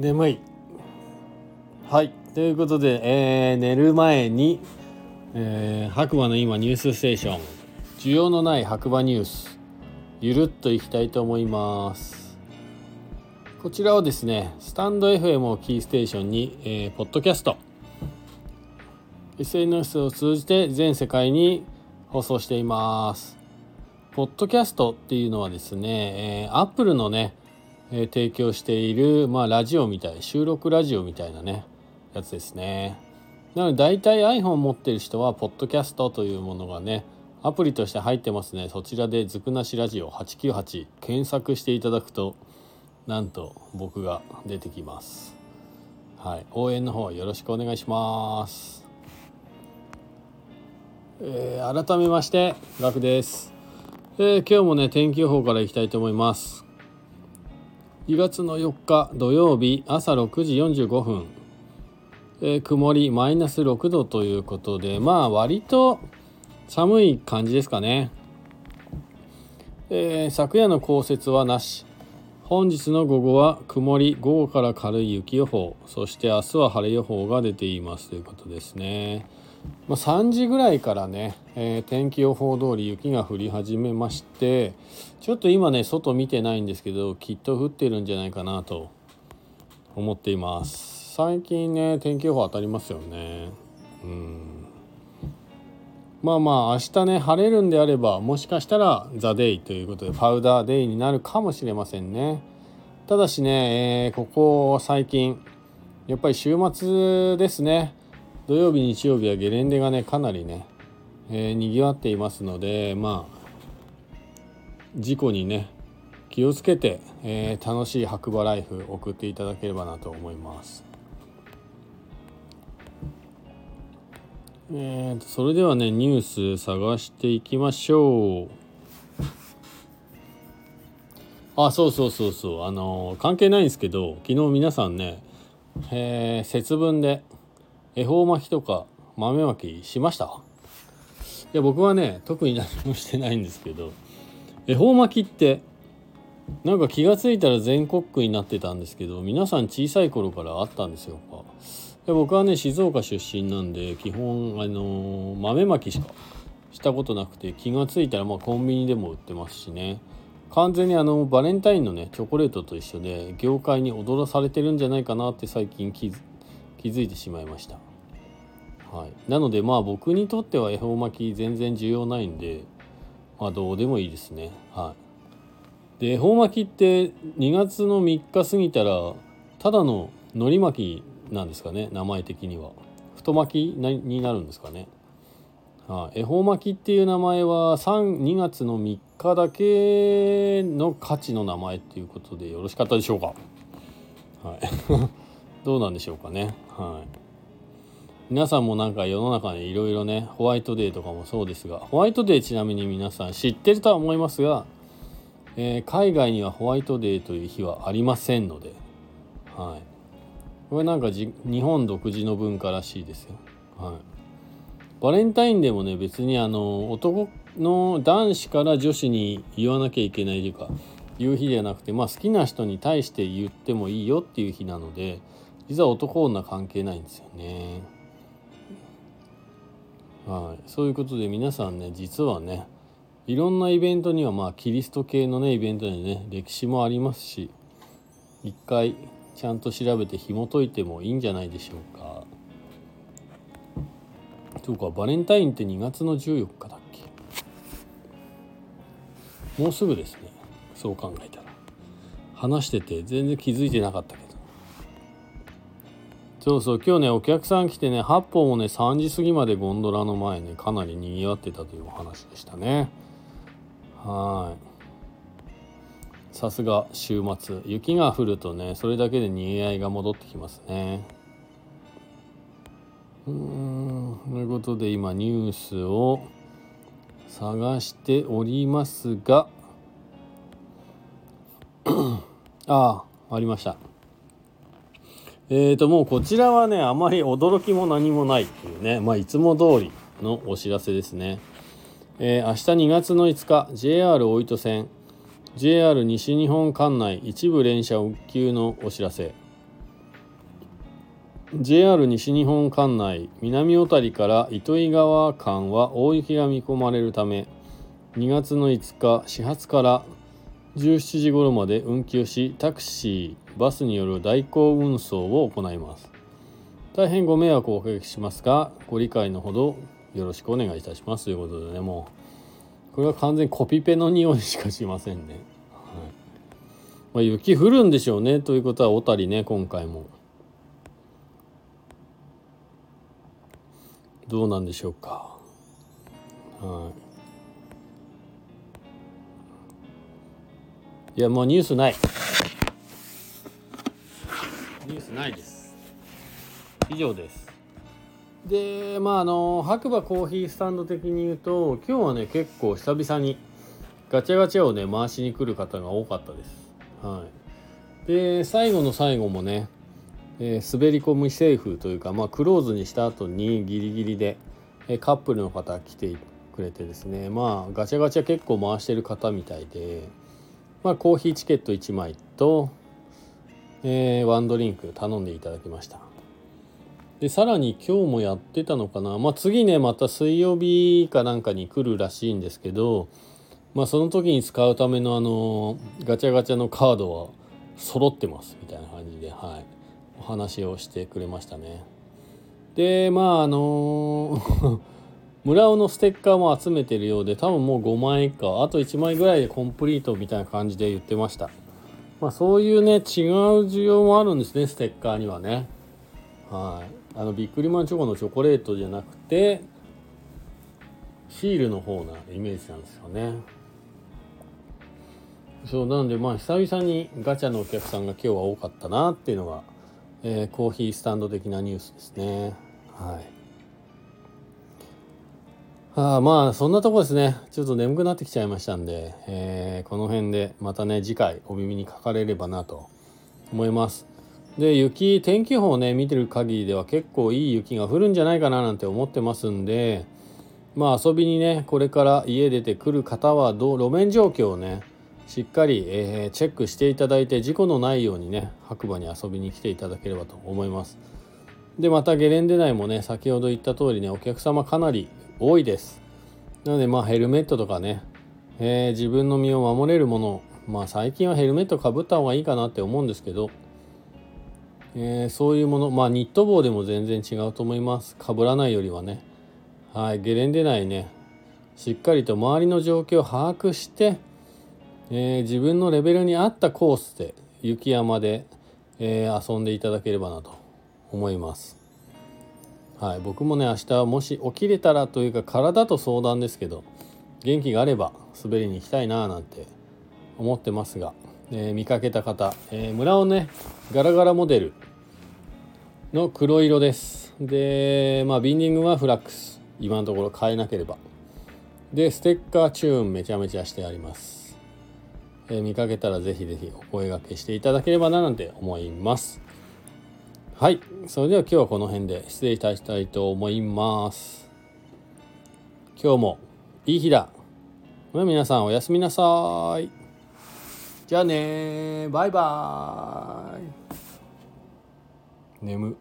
眠い。はい。ということで、えー、寝る前に、えー、白馬の今ニュースステーション。需要のない白馬ニュース。ゆるっといきたいと思います。こちらをですねスタンド FM をキーステーションに、えー、ポッドキャスト。SNS を通じて全世界に放送しています。ポッドキャストっていうのはですね、えー、Apple のね、えー、提供している、まあ、ラジオみたい収録ラジオみたいなねやつですね。なので大体 iPhone 持ってる人はポッドキャストというものがねアプリとして入ってますね。そちらで「ずくなしラジオ898」検索していただくとなんと僕が出てきます。はい。応援の方よろしくお願いします。えー、改めましてガクです、えー、今日もね天気予報からいきたいと思います。2月の4日土曜日朝6時45分。えー、曇りマイナス6度ということでまあ割と寒い感じですかね、えー、昨夜の降雪はなし。本日の午後は曇り午後から軽い雪予報。そして明日は晴れ予報が出ていますということですね、まあ、3時ぐらいからね、えー、天気予報通り雪が降り始めましてちょっと今ね外見てないんですけどきっと降ってるんじゃないかなと思っています。最近ね天気予報当たりますよね。うん。まあまあ明日ね晴れるんであればもしかしたらザ・デイということでパウダーデイになるかもしれませんね。ただしね、えー、ここ最近やっぱり週末ですね。土曜日日曜日はゲレンデがねかなりね、えー、にぎわっていますのでまあ事故にね気をつけて、えー、楽しい白馬ライフ送っていただければなと思います。えー、それではねニュース探していきましょうあそうそうそうそうあのー、関係ないんですけど昨日皆さんね、えー、節分で恵方巻きとか豆巻きしました？いや僕はね特に何もしてないんですけど恵方巻きってなんか気が付いたら全国区になってたんですけど皆さん小さい頃からあったんですよで僕はね静岡出身なんで基本あの豆まきしかしたことなくて気が付いたらまあコンビニでも売ってますしね。完全にあのバレンタインのねチョコレートと一緒で業界に踊らされてるんじゃないかなって最近気づいてしまいました。はい、なのでまあ僕にとっては恵方巻き全然需要ないんでまあどうでもいいですね。はい、で恵方巻きって2月の3日過ぎたらただの海苔巻きなんですかね名前的には。太巻きになるんですかね。はあ、恵方巻きっていう名前は32月の3日だけの価値の名前っていうことでよろしかったでしょうか。はい。どうなんでしょうかね。はい。皆さんもなんか世の中にいろいろねホワイトデーとかもそうですがホワイトデーちなみに皆さん知ってるとは思いますが、えー、海外にはホワイトデーという日はありませんのではいこれなんかじ日本独自の文化らしいですよ。はい、バレンタインでもね別にあの男の男子から女子に言わなきゃいけないというか言う日ではなくて、まあ、好きな人に対して言ってもいいよっていう日なので実は男女関係ないんですよね。はい、そういうことで皆さんね実はねいろんなイベントにはまあキリスト系のねイベントにね歴史もありますし一回ちゃんと調べて紐解いてもいいんじゃないでしょうか。そうかバレンタインって2月の14日だっけ？もうすぐですね。そう考えたら。話してて全然気づいてなかったけど。そうそう今日ねお客さん来てね8本もね3時過ぎまでゴンドラの前ねかなりにぎわってたというお話でしたね。はい。さすが週末。雪が降るとねそれだけでにぎわいが戻ってきますね。うん。ということで今ニュースを探しておりますが。ああありました。えーともうこちらはねあまり驚きも何もないっていうねまあいつも通りのお知らせですね。えー、明日2月の5日 JR 大糸線 JR 西日本管内一部連車運休のお知らせ。JR 西日本管内南小谷から糸魚川間は大雪が見込まれるため2月の5日始発から17時頃まで運休しタクシーバスによる代行運送を行います。大変ご迷惑をおかけしますがご理解のほどよろしくお願いいたしますということでねもうこれは完全にコピペの匂いしかしませんね、はい。まあ、雪降るんでしょうねということは小谷ね今回も。どうなんでしょうか。はい。いやもうニュースない。ニュースないです。以上です。でまああの白馬コーヒースタンド的に言うと今日はね結構久々にガチャガチャをね回しに来る方が多かったです。はい。で最後の最後もね、えー、滑り込みセーフというかまあクローズにした後にギリギリで、えー、カップルの方来てくれてですねまあガチャガチャ結構回してる方みたいでまあコーヒーチケット1枚と、えー、ワンドリンク頼んでいただきました。でさらに今日もやってたのかな。まあ次ねまた水曜日かなんかに来るらしいんですけどまあその時に使うためのあのガチャガチャのカードは揃ってますみたいな感じではい。お話をしてくれましたね。でまああの村尾のステッカーも集めてるようで多分もう5枚以下あと1枚ぐらいでコンプリートみたいな感じで言ってました。まあそういうね違う需要もあるんですねステッカーにはね。はい。あのビックリマンチョコのチョコレートじゃなくてシールの方なイメージなんですよね。そうなんでまあ久々にガチャのお客さんが今日は多かったなっていうのが、えー、コーヒースタンド的なニュースですね。はい。あまあそんなとこですね。ちょっと眠くなってきちゃいましたんで、えー、この辺でまたね次回お耳にかかれればなと思います。で雪天気予報をね見てる限りでは結構いい雪が降るんじゃないかななんて思ってますんでまあ遊びにねこれから家出てくる方はどう路面状況をねしっかり、えー、チェックしていただいて事故のないようにね白馬に遊びに来ていただければと思います。でまたゲレンデ内もね先ほど言った通りねお客様かなり多いです。なのでまあヘルメットとかね、えー、自分の身を守れるものまあ最近はヘルメットかぶった方がいいかなって思うんですけどえー、そういうものまあニット帽でも全然違うと思います。かぶらないよりはね。はいゲレンデ内ねしっかりと周りの状況を把握して、えー、自分のレベルに合ったコースで雪山で、えー、遊んでいただければなと。思います。はい。僕もね明日もし起きれたらというか体と相談ですけど元気があれば滑りに行きたいななんて思ってますがえー、見かけた方、えー、村尾ねガラガラモデルの黒色です。でまあビンディングはフラックス。今のところ変えなければ。でステッカーチューンめちゃめちゃしてあります、えー、見かけたらぜひぜひお声がけしていただければななんて思います。はい。それでは今日はこの辺で失礼いたしたいと思います。今日もいい日だ。皆さんおやすみなさい。じゃあねバイバーイ。眠。